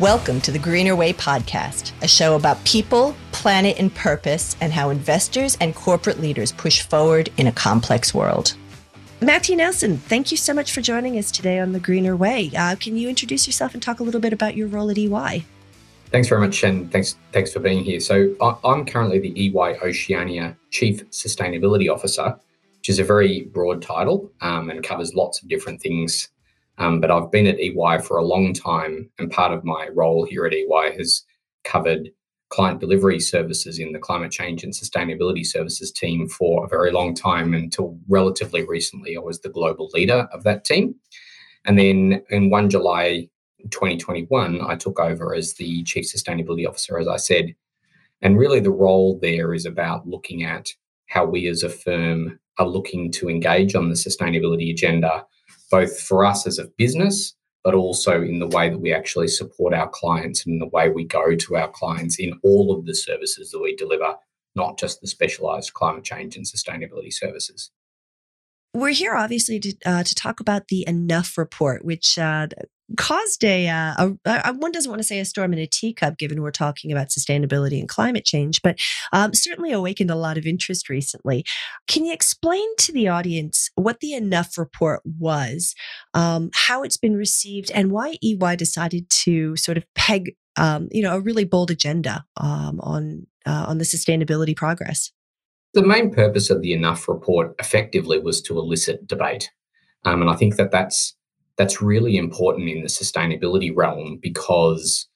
Welcome to the Greener Way podcast, a show about people, planet, and purpose, and how investors and corporate leaders push forward in a complex world. Mathew Nelson, thank you so much for joining us today on the Greener Way. Uh, can you introduce yourself and talk a little bit about your role at EY? Thanks very much, and thanks thanks for being here. So I'm currently the EY Oceania Chief Sustainability Officer, which is a very broad title um, and covers lots of different things um, but I've been at EY for a long time, and part of my role here at EY has covered client delivery services in the climate change and sustainability services team for a very long time until relatively recently. I was the global leader of that team. And then in 1 July 2021, I took over as the chief sustainability officer, as I said. And really, the role there is about looking at how we as a firm are looking to engage on the sustainability agenda both for us as a business, but also in the way that we actually support our clients and the way we go to our clients in all of the services that we deliver, not just the specialized climate change and sustainability services. We're here, obviously, to, uh, to talk about the Enough report, which uh, caused a, uh, a, a, one doesn't want to say a storm in a teacup, given we're talking about sustainability and climate change, but um, certainly awakened a lot of interest recently. Can you explain to the audience what the Enough report was, um, how it's been received, and why EY decided to sort of peg, um, you know, a really bold agenda um, on uh, on the sustainability progress? The main purpose of the Enough report effectively was to elicit debate. Um, and I think that that's, that's really important in the sustainability realm because,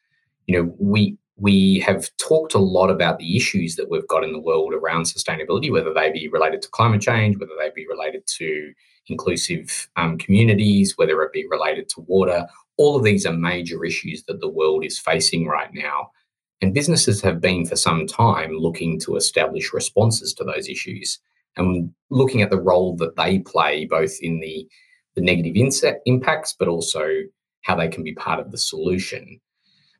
you know, we, we have talked a lot about the issues that we've got in the world around sustainability, whether they be related to climate change, whether they be related to inclusive um, communities, whether it be related to water. All of these are major issues that the world is facing right now. And businesses have been for some time looking to establish responses to those issues and looking at the role that they play both in the, the negative impacts, but also how they can be part of the solution.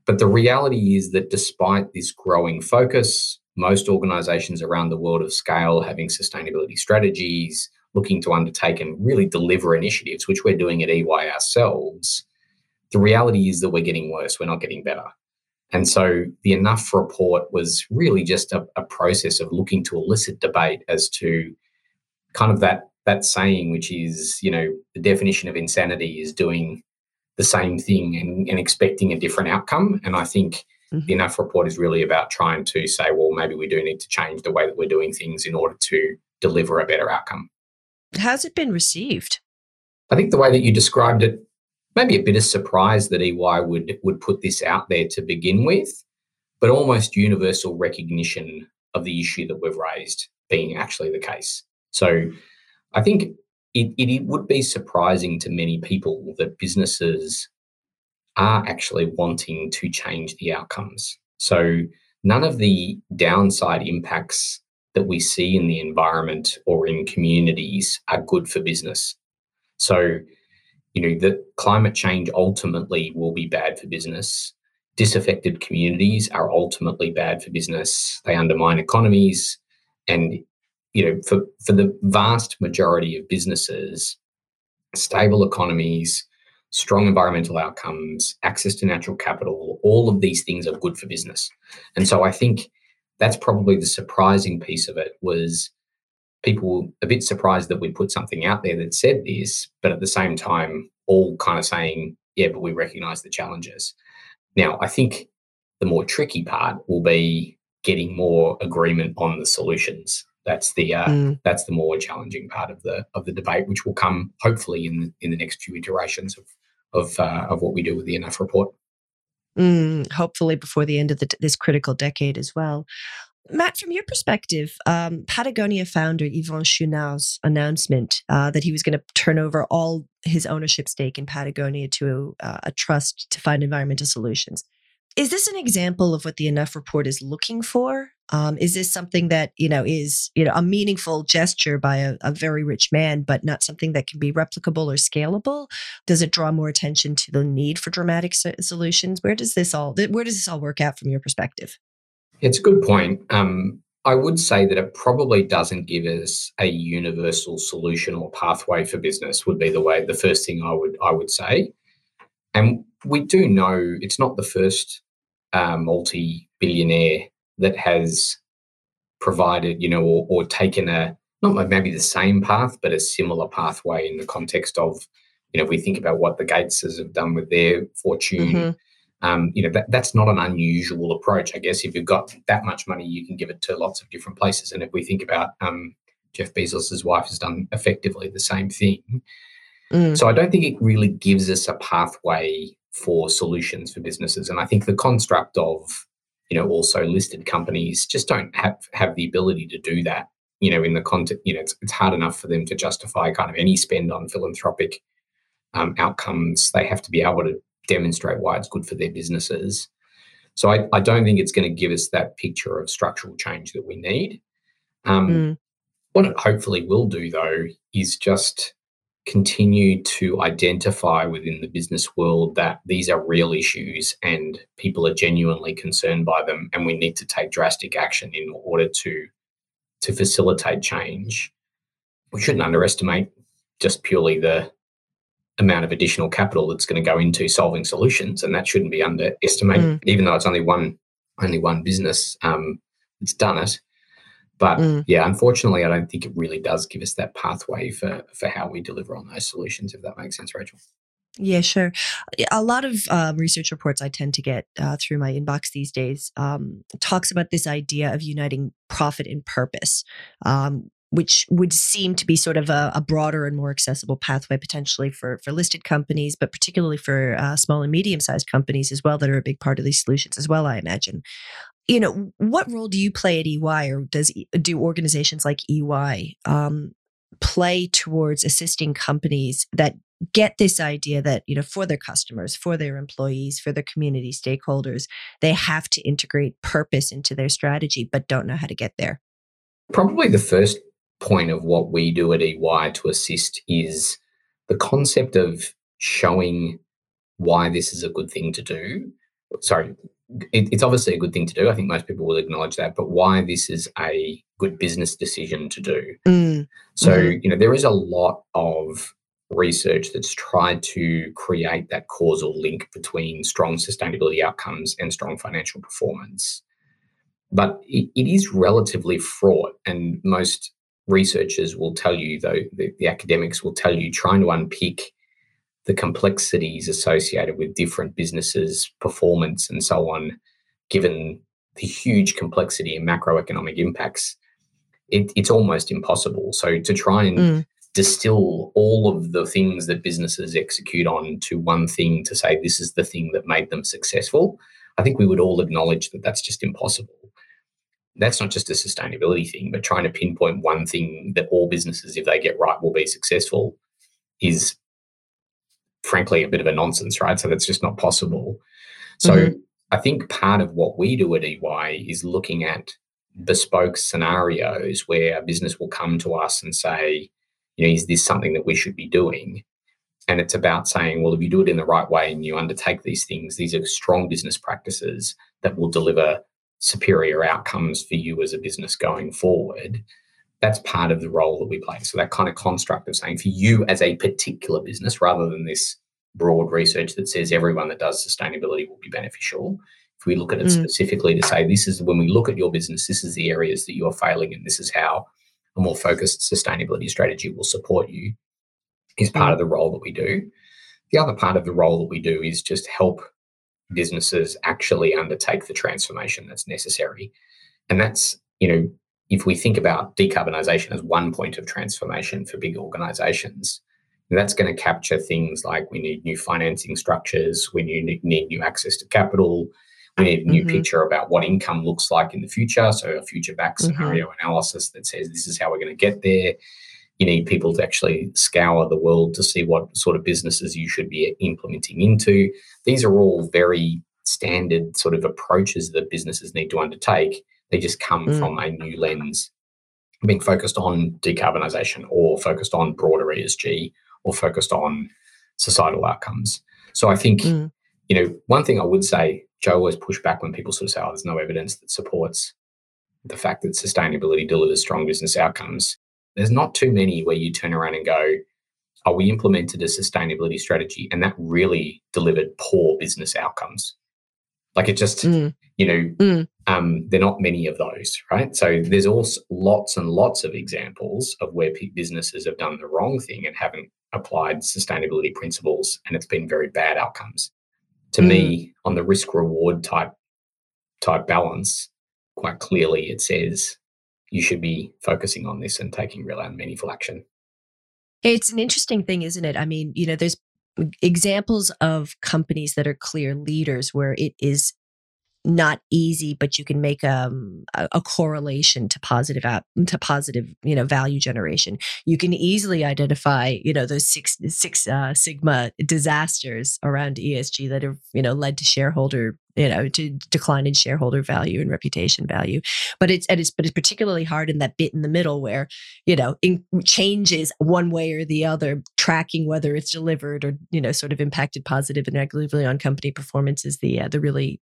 But the reality is that despite this growing focus, most organizations around the world of scale having sustainability strategies, looking to undertake and really deliver initiatives, which we're doing at EY ourselves, the reality is that we're getting worse, we're not getting better. And so the Enough report was really just a, a, process of looking to elicit debate as to kind of that that saying, which is, you know, the definition of insanity is doing the same thing and, and expecting a different outcome. And I think mm-hmm. the Enough report is really about trying to say, well, maybe we do need to change the way that we're doing things in order to deliver a better outcome. How's it been received? I think the way that you described it maybe a bit of surprise that EY would would put this out there to begin with, but almost universal recognition of the issue that we've raised being actually the case. So I think it, it would be surprising to many people that businesses are actually wanting to change the outcomes. So none of the downside impacts that we see in the environment or in communities are good for business. So you know, that climate change ultimately will be bad for business. Disaffected communities are ultimately bad for business. They undermine economies. And, you know, for, for the vast majority of businesses, stable economies, strong environmental outcomes, access to natural capital, all of these things are good for business. And so I think that's probably the surprising piece of it was people a bit surprised that we put something out there that said this, but at the same time, all kind of saying, yeah, but we recognize the challenges. Now, I think the more tricky part will be getting more agreement on the solutions. That's the uh, mm. that's the more challenging part of the of the debate, which will come hopefully in the, in the next few iterations of of uh, of what we do with the enough report. Mm, hopefully before the end of the, this critical decade as well. Matt, from your perspective, um, Patagonia founder Yvon Chouinard's announcement uh, that he was going to turn over all his ownership stake in Patagonia to uh, a trust to find environmental solutions. Is this an example of what the Enough report is looking for? Um, is this something that you know is you know a meaningful gesture by a, a very rich man, but not something that can be replicable or scalable? Does it draw more attention to the need for dramatic so- solutions? Where does this all where does this all work out from your perspective? It's a good point. Um, I would say that it probably doesn't give us a universal solution or pathway for business. Would be the way the first thing I would I would say, and we do know it's not the first uh, multi billionaire that has provided, you know, or, or taken a not maybe the same path, but a similar pathway in the context of, you know, if we think about what the Gateses have done with their fortune. Mm-hmm. Um, you know that, that's not an unusual approach. I guess if you've got that much money, you can give it to lots of different places. And if we think about um, Jeff Bezos's wife has done effectively the same thing. Mm. So I don't think it really gives us a pathway for solutions for businesses. And I think the construct of you know also listed companies just don't have have the ability to do that you know in the context you know it's, it's hard enough for them to justify kind of any spend on philanthropic um, outcomes they have to be able to demonstrate why it's good for their businesses. So i, I don't think it's going to give us that picture of structural change that we need. Um, mm. what it hopefully will do though is just continue to identify within the business world that these are real issues and people are genuinely concerned by them and we need to take drastic action in order to to facilitate change. We shouldn't underestimate just purely the amount of additional capital that's going to go into solving solutions and that shouldn't be underestimated mm. even though it's only one only one business um, that's done it but mm. yeah, unfortunately, I don't think it really does give us that pathway for for how we deliver on those solutions. If that makes sense, Rachel. Yeah, sure. A lot of um, research reports I tend to get uh, through my inbox these days um, talks about this idea of uniting profit and purpose, um, which would seem to be sort of a, a, broader and more accessible pathway potentially for for listed companies, but particularly for uh, small and medium sized companies as well that are a big part of these solutions as well. I imagine you know, what role do you play at EY, or does do organizations like EY um, play towards assisting companies that get this idea that you know for their customers for their employees for their community stakeholders they have to integrate purpose into their strategy but don't know how to get there probably the first point of what we do at ey to assist is the concept of showing why this is a good thing to do sorry it, it's obviously a good thing to do. I think most people will acknowledge that, but why this is a good business decision to do. Mm. So, mm-hmm. you know, there is a lot of research that's tried to create that causal link between strong sustainability outcomes and strong financial performance. But it, it is relatively fraught, and most researchers will tell you, though, the, the academics will tell you, trying to unpick the complexities associated with different businesses' performance and so on, given the huge complexity and macroeconomic impacts, it, it's almost impossible. So to try and mm. distill all of the things that businesses execute on to one thing to say this is the thing that made them successful, I think we would all acknowledge that that's just impossible. That's not just a sustainability thing, but trying to pinpoint one thing that all businesses, if they get right, will be successful is frankly a bit of a nonsense, right? So that's just not possible. So mm-hmm. I think part of what we do at EY is looking at bespoke scenarios where a business will come to us and say, you know, is this something that we should be doing? And it's about saying, well, if you do it in the right way and you undertake these things, these are strong business practices that will deliver superior outcomes for you as a business going forward that's part of the role that we play. So that kind of construct of saying for you as a particular business, rather than this broad research that says everyone that does sustainability will be beneficial. If we look at it mm. specifically to say this is when we look at your business, this is the areas that you're failing, and this is how a more focused sustainability strategy will support you, is part mm. of the role that we do. The other part of the role that we do is just help businesses actually undertake the transformation that's necessary. And that's, you know, if we think about decarbonisation as one point of transformation for big organisations, that's going to capture things like we need new financing structures, we need, need new access to capital, we need a new mm-hmm. picture about what income looks like in the future. So, a future back mm-hmm. scenario analysis that says this is how we're going to get there. You need people to actually scour the world to see what sort of businesses you should be implementing into. These are all very standard sort of approaches that businesses need to undertake. They just come mm. from a new lens, being focused on decarbonisation or focused on broader ESG or focused on societal outcomes. So I think, mm. you know, one thing I would say, Joe always push back when people sort of say, oh, there's no evidence that supports the fact that sustainability delivers strong business outcomes. There's not too many where you turn around and go, oh, we implemented a sustainability strategy and that really delivered poor business outcomes. Like it just, mm. you know, mm. um, there are not many of those, right? So there's also lots and lots of examples of where businesses have done the wrong thing and haven't applied sustainability principles and it's been very bad outcomes. To mm. me, on the risk reward type type balance, quite clearly it says you should be focusing on this and taking real and meaningful action. It's an interesting thing, isn't it? I mean, you know, there's examples of companies that are clear leaders where it is not easy, but you can make um, a, a correlation to positive app, to positive, you know, value generation. You can easily identify, you know, those six six uh, sigma disasters around ESG that have, you know, led to shareholder, you know, to decline in shareholder value and reputation value. But it's and it's but it's particularly hard in that bit in the middle where, you know, in changes one way or the other, tracking whether it's delivered or you know, sort of impacted positive and negatively on company performance is the uh, the really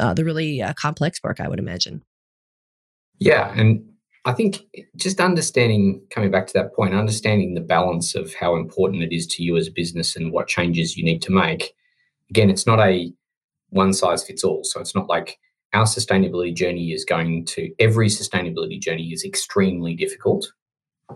uh, the really uh, complex work, I would imagine. Yeah, and I think just understanding, coming back to that point, understanding the balance of how important it is to you as a business and what changes you need to make. Again, it's not a one size fits all. So it's not like our sustainability journey is going to, every sustainability journey is extremely difficult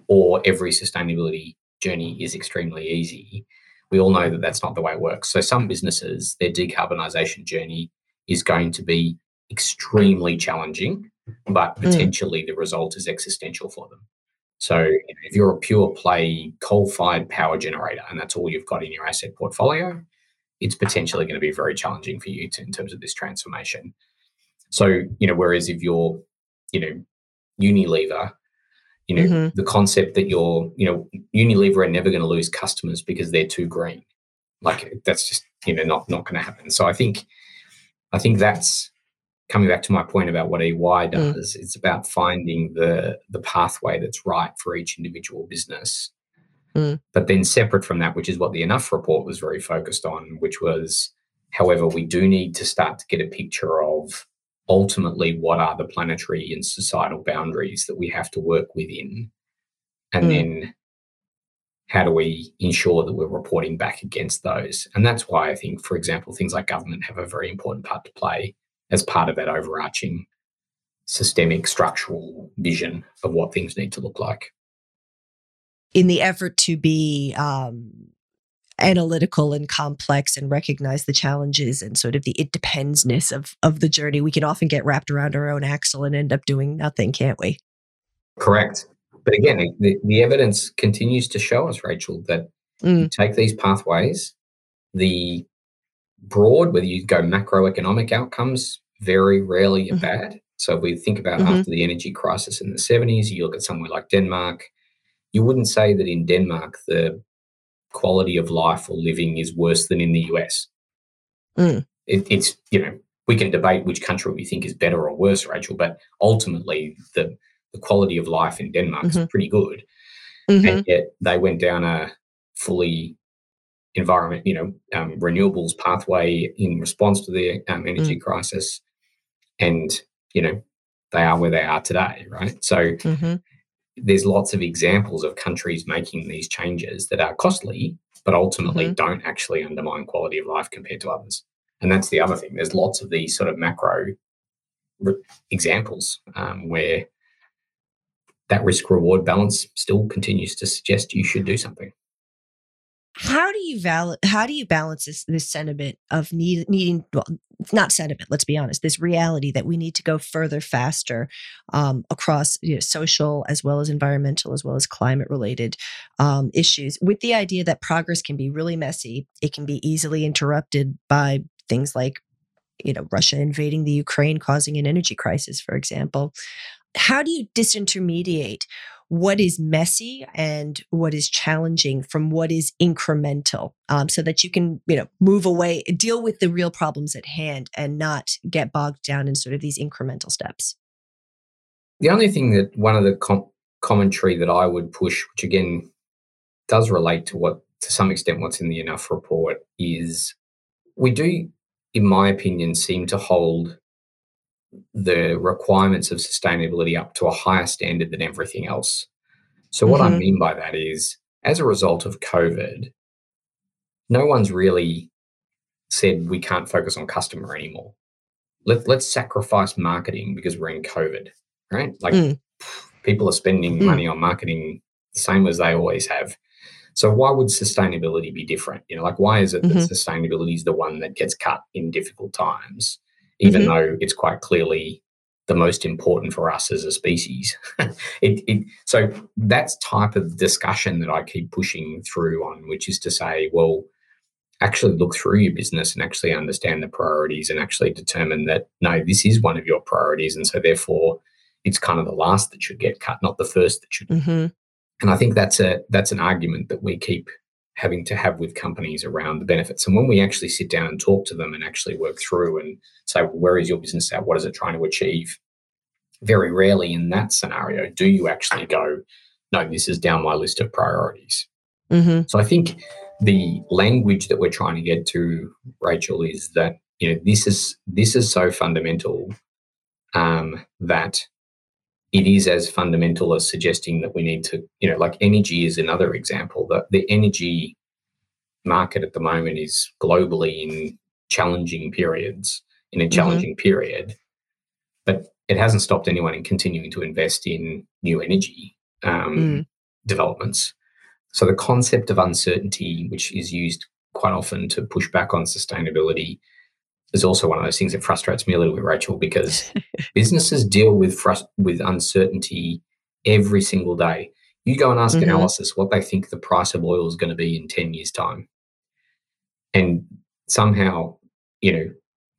or every sustainability journey is extremely easy. We all know that that's not the way it works. So some businesses, their decarbonisation journey is going to be extremely challenging, but hmm. potentially mm. the result is existential for them. So if you're a pure play coal fired power generator and that's all you've got in your asset portfolio, it's potentially going to be very challenging for you to, in terms of this transformation. So, you know, whereas if you're, you know, Unilever, you know, mm-hmm. the concept that you're, you know, Unilever are never going to lose customers because they're too green. Like that's just, you know, not not going to happen. So I think I think that's coming back to my point about what EY mm. does. Mm. It's about finding the the pathway that's right for each individual business. Mm. But then separate from that, which is what the Enough report was very focused on, which was, however, we do need to start to get a picture of ultimately what are the planetary and societal boundaries that we have to work within. And mm. then how do we ensure that we're reporting back against those? And that's why I think, for example, things like government have a very important part to play as part of that overarching systemic structural vision of what things need to look like. In the effort to be um, analytical and complex and recognize the challenges and sort of the it dependsness of, of the journey, we can often get wrapped around our own axle and end up doing nothing, can't we? Correct. But again, the, the evidence continues to show us, Rachel, that mm. you take these pathways, the broad, whether you go macroeconomic outcomes, very rarely are mm-hmm. bad. So if we think about mm-hmm. after the energy crisis in the 70s, you look at somewhere like Denmark, you wouldn't say that in Denmark the quality of life or living is worse than in the US. Mm. It, it's, you know, we can debate which country we think is better or worse, Rachel, but ultimately the the quality of life in Denmark mm-hmm. is pretty good. Mm-hmm. And yet they went down a fully environment, you know, um, renewables pathway in response to the um, energy mm. crisis. And, you know, they are where they are today, right? So mm-hmm. There's lots of examples of countries making these changes that are costly, but ultimately mm-hmm. don't actually undermine quality of life compared to others. And that's the other thing. There's lots of these sort of macro re- examples um, where that risk reward balance still continues to suggest you should do something. How do you val- how do you balance this this sentiment of need, needing well not sentiment let's be honest this reality that we need to go further faster um, across you know, social as well as environmental as well as climate related um, issues with the idea that progress can be really messy it can be easily interrupted by things like you know Russia invading the Ukraine causing an energy crisis for example. How do you disintermediate what is messy and what is challenging from what is incremental um, so that you can you know move away deal with the real problems at hand and not get bogged down in sort of these incremental steps. The only thing that one of the com- commentary that i would push which again does relate to what to some extent what's in the enough report is we do in my opinion seem to hold the requirements of sustainability up to a higher standard than everything else. So, what mm-hmm. I mean by that is, as a result of COVID, no one's really said we can't focus on customer anymore. Let, let's sacrifice marketing because we're in COVID, right? Like mm. people are spending mm. money on marketing the same as they always have. So why would sustainability be different? You know, like why is it mm-hmm. that sustainability is the one that gets cut in difficult times, even mm-hmm. though it's quite clearly the most important for us as a species. it, it, so that's type of discussion that I keep pushing through on, which is to say, well, actually look through your business and actually understand the priorities and actually determine that no, this is one of your priorities, and so therefore it's kind of the last that should get cut, not the first that should. Mm-hmm. And I think that's a that's an argument that we keep having to have with companies around the benefits. And when we actually sit down and talk to them and actually work through and say, well, where is your business at? What is it trying to achieve? Very rarely in that scenario do you actually go, no, this is down my list of priorities. Mm-hmm. So I think the language that we're trying to get to, Rachel, is that you know this is this is so fundamental um, that it is as fundamental as suggesting that we need to, you know, like energy is another example. That the energy market at the moment is globally in challenging periods, in a mm-hmm. challenging mm-hmm. period, but it hasn't stopped anyone in continuing to invest in new energy um, mm. developments. So the concept of uncertainty, which is used quite often to push back on sustainability, is also one of those things that frustrates me a little bit, Rachel, because businesses deal with frust- with uncertainty every single day. You go and ask mm-hmm. analysis what they think the price of oil is going to be in 10 years' time. And somehow, you know,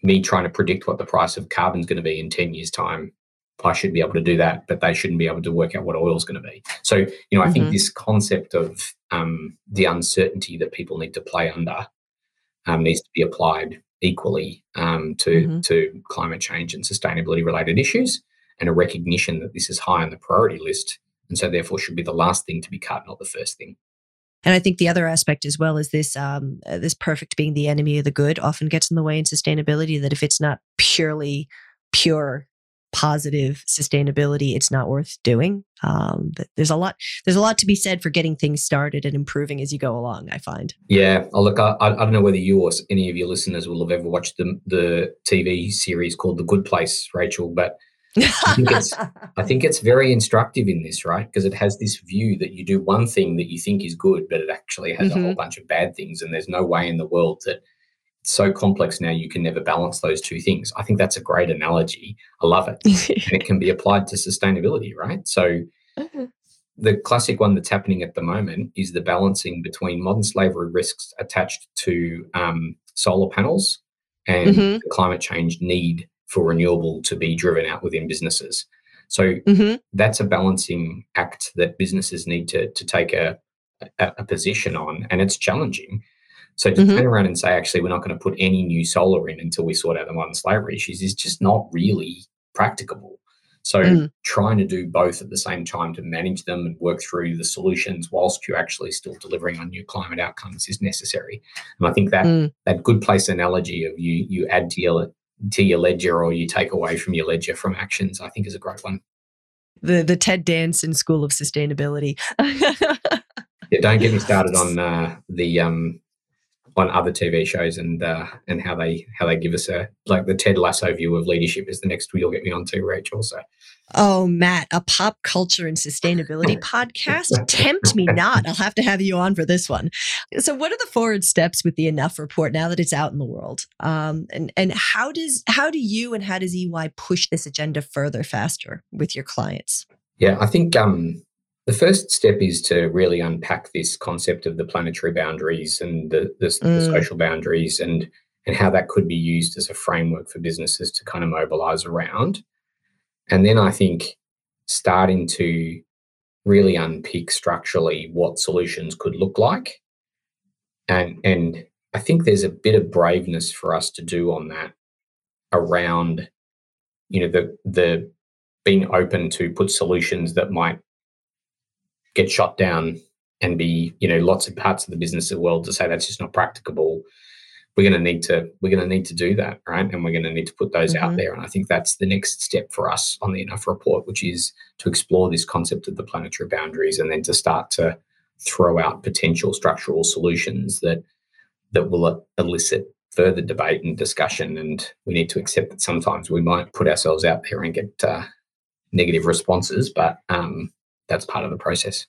me trying to predict what the price of carbon is going to be in 10 years' time, I should be able to do that, but they shouldn't be able to work out what oil is going to be. So, you know, I mm-hmm. think this concept of um, the uncertainty that people need to play under um, needs to be applied equally um, to mm-hmm. to climate change and sustainability related issues, and a recognition that this is high on the priority list, and so therefore should be the last thing to be cut, not the first thing. And I think the other aspect as well is this um, uh, this perfect being the enemy of the good often gets in the way in sustainability. That if it's not purely pure positive sustainability, it's not worth doing. Um, there's a lot there's a lot to be said for getting things started and improving as you go along. I find. Yeah, oh, look, I, I don't know whether you or any of your listeners will have ever watched the the TV series called The Good Place, Rachel, but. I think, it's, I think it's very instructive in this, right? Because it has this view that you do one thing that you think is good, but it actually has mm-hmm. a whole mm-hmm. bunch of bad things, and there's no way in the world that so complex now you can never balance those two things. I think that's a great analogy. I love it. and it can be applied to sustainability, right? So mm-hmm. the classic one that's happening at the moment is the balancing between modern slavery risks attached to um, solar panels and mm-hmm. the climate change need for renewable to be driven out within businesses. So mm-hmm. that's a balancing act that businesses need to, to take a, a, a position on, and it's challenging. So to mm-hmm. turn around and say, actually, we're not going to put any new solar in until we sort out the modern slavery issues is just not really practicable. So mm. trying to do both at the same time to manage them and work through the solutions whilst you're actually still delivering on your climate outcomes is necessary. And I think that mm. that good place analogy of you you add to your to your ledger or you take away from your ledger from actions, I think is a great one. The the Ted Danson School of Sustainability. yeah, don't get me started on uh, the um, on other TV shows and uh, and how they how they give us a like the Ted Lasso view of leadership is the next you'll get me on to Rachel. So Oh, Matt, a pop culture and sustainability podcast? Tempt me not. I'll have to have you on for this one. So, what are the forward steps with the Enough report now that it's out in the world? Um, and and how does how do you and how does EY push this agenda further faster with your clients? Yeah, I think um, the first step is to really unpack this concept of the planetary boundaries and the, the, mm. the, social boundaries and and how that could be used as a framework for businesses to kind of mobilize around. And then I think starting to really unpick structurally what solutions could look like. And and I think there's a bit of braveness for us to do on that around, you know, the the being open to put solutions that might get shot down and be you know lots of parts of the business of the world to say that's just not practicable we're going to need to we're going to need to do that right and we're going to need to put those mm-hmm. out there and i think that's the next step for us on the enough report which is to explore this concept of the planetary boundaries and then to start to throw out potential structural solutions that that will elicit further debate and discussion. And we need to accept that sometimes we might put ourselves out there and get uh, negative responses, but um, that's part of the process.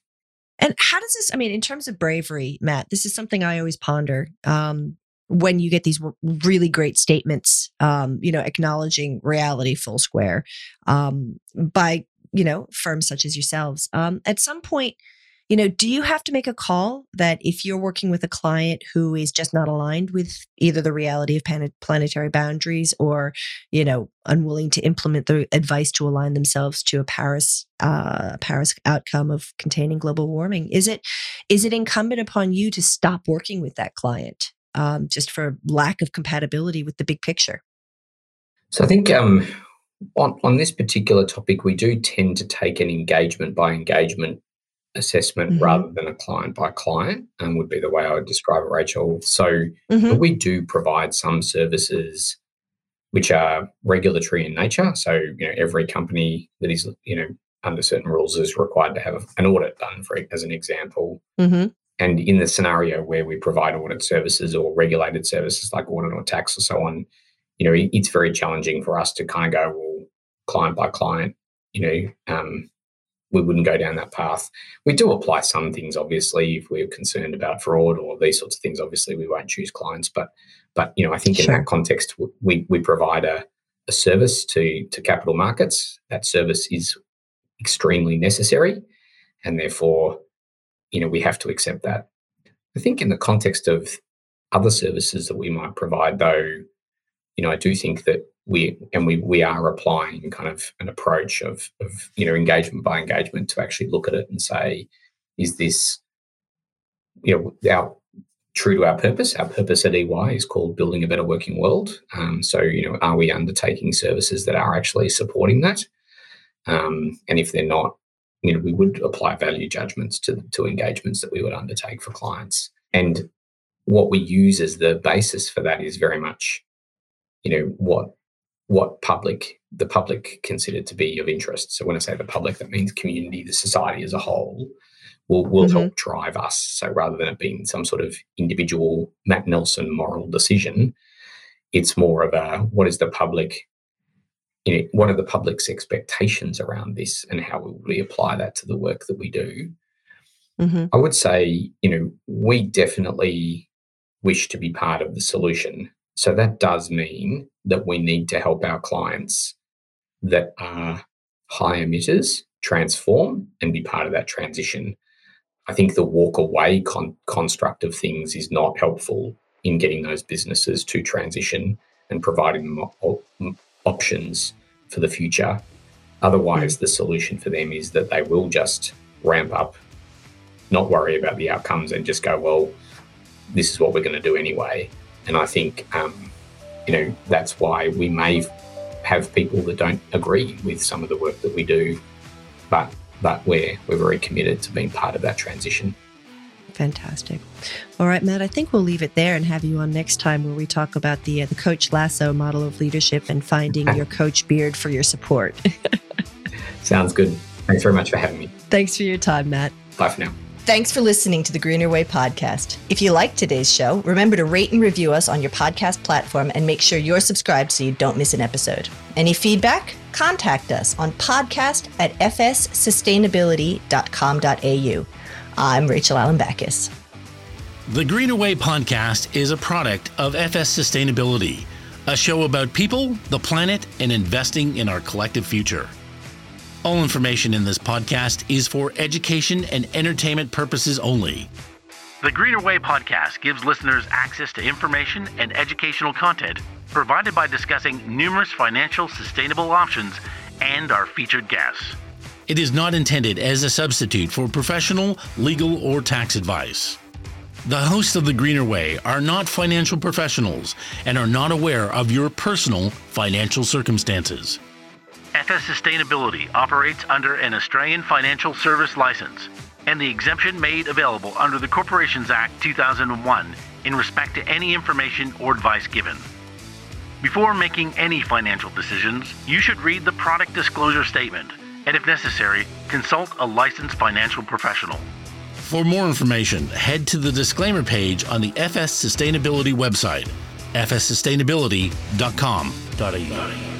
And how does this, I mean, in terms of bravery, Matt, this is something I always ponder. Um, when you get these really great statements, um, you know, acknowledging reality full square um, by, you know, firms such as yourselves, um, at some point, you know, do you have to make a call that if you're working with a client who is just not aligned with either the reality of planetary boundaries or, you know, unwilling to implement the advice to align themselves to a Paris uh, Paris outcome of containing global warming? Is it is it incumbent upon you to stop working with that client um, just for lack of compatibility with the big picture? So I think um, on on this particular topic, we do tend to take an engagement by engagement assessment mm-hmm. rather than a client by client and um, would be the way I would describe it, Rachel. So mm-hmm. we do provide some services which are regulatory in nature. So, you know, every company that is, you know, under certain rules is required to have an audit done for as an example. Mm-hmm. And in the scenario where we provide audit services or regulated services like audit or tax or so on, you know, it's very challenging for us to kind of go, well, client by client, you know, um, we wouldn't go down that path. We do apply some things, obviously, if we're concerned about fraud or these sorts of things. Obviously, we won't choose clients, but but you know, I think sure. in that context, we we provide a, a service to to capital markets. That service is extremely necessary, and therefore, you know, we have to accept that. I think in the context of other services that we might provide, though, you know, I do think that we and we we are applying kind of an approach of of you know engagement by engagement to actually look at it and say, is this you know our true to our purpose? Our purpose at EY is called building a better working world. Um, so you know, are we undertaking services that are actually supporting that? Um, and if they're not, you know, we would apply value judgments to to engagements that we would undertake for clients. And what we use as the basis for that is very much, you know, what what public the public considered to be of interest. So when I say the public, that means community, the society as a whole, will will mm-hmm. help drive us. So rather than it being some sort of individual Matt Nelson moral decision, it's more of a what is the public, you know, what are the public's expectations around this, and how will we apply that to the work that we do. Mm-hmm. I would say, you know, we definitely wish to be part of the solution so that does mean that we need to help our clients that are high emitters transform and be part of that transition. I think the walk away con- construct of things is not helpful in getting those businesses to transition and providing them op- options for the future. Otherwise, mm. the solution for them is that they will just ramp up, not worry about the outcomes, and just go, well, this is what we're going to do anyway. And I think, um, you know, that's why we may have people that don't agree with some of the work that we do, but but we're we're very committed to being part of that transition. Fantastic. All right, Matt. I think we'll leave it there and have you on next time where we talk about the uh, the Coach Lasso model of leadership and finding your coach beard for your support. Sounds good. Thanks very much for having me. Thanks for your time, Matt. Bye for now. Thanks for listening to the Greener Way podcast. If you like today's show, remember to rate and review us on your podcast platform and make sure you're subscribed so you don't miss an episode. Any feedback? Contact us on podcast at fssustainability.com.au. I'm Rachel Alembakis. The Greener Way podcast is a product of FS Sustainability, a show about people, the planet, and investing in our collective future. All information in this podcast is for education and entertainment purposes only. The Greener Way podcast gives listeners access to information and educational content provided by discussing numerous financial sustainable options and our featured guests. It is not intended as a substitute for professional, legal, or tax advice. The hosts of The Greener Way are not financial professionals and are not aware of your personal financial circumstances. FS Sustainability operates under an Australian Financial Service License and the exemption made available under the Corporations Act 2001 in respect to any information or advice given. Before making any financial decisions, you should read the product disclosure statement and, if necessary, consult a licensed financial professional. For more information, head to the disclaimer page on the FS Sustainability website, fssustainability.com.au.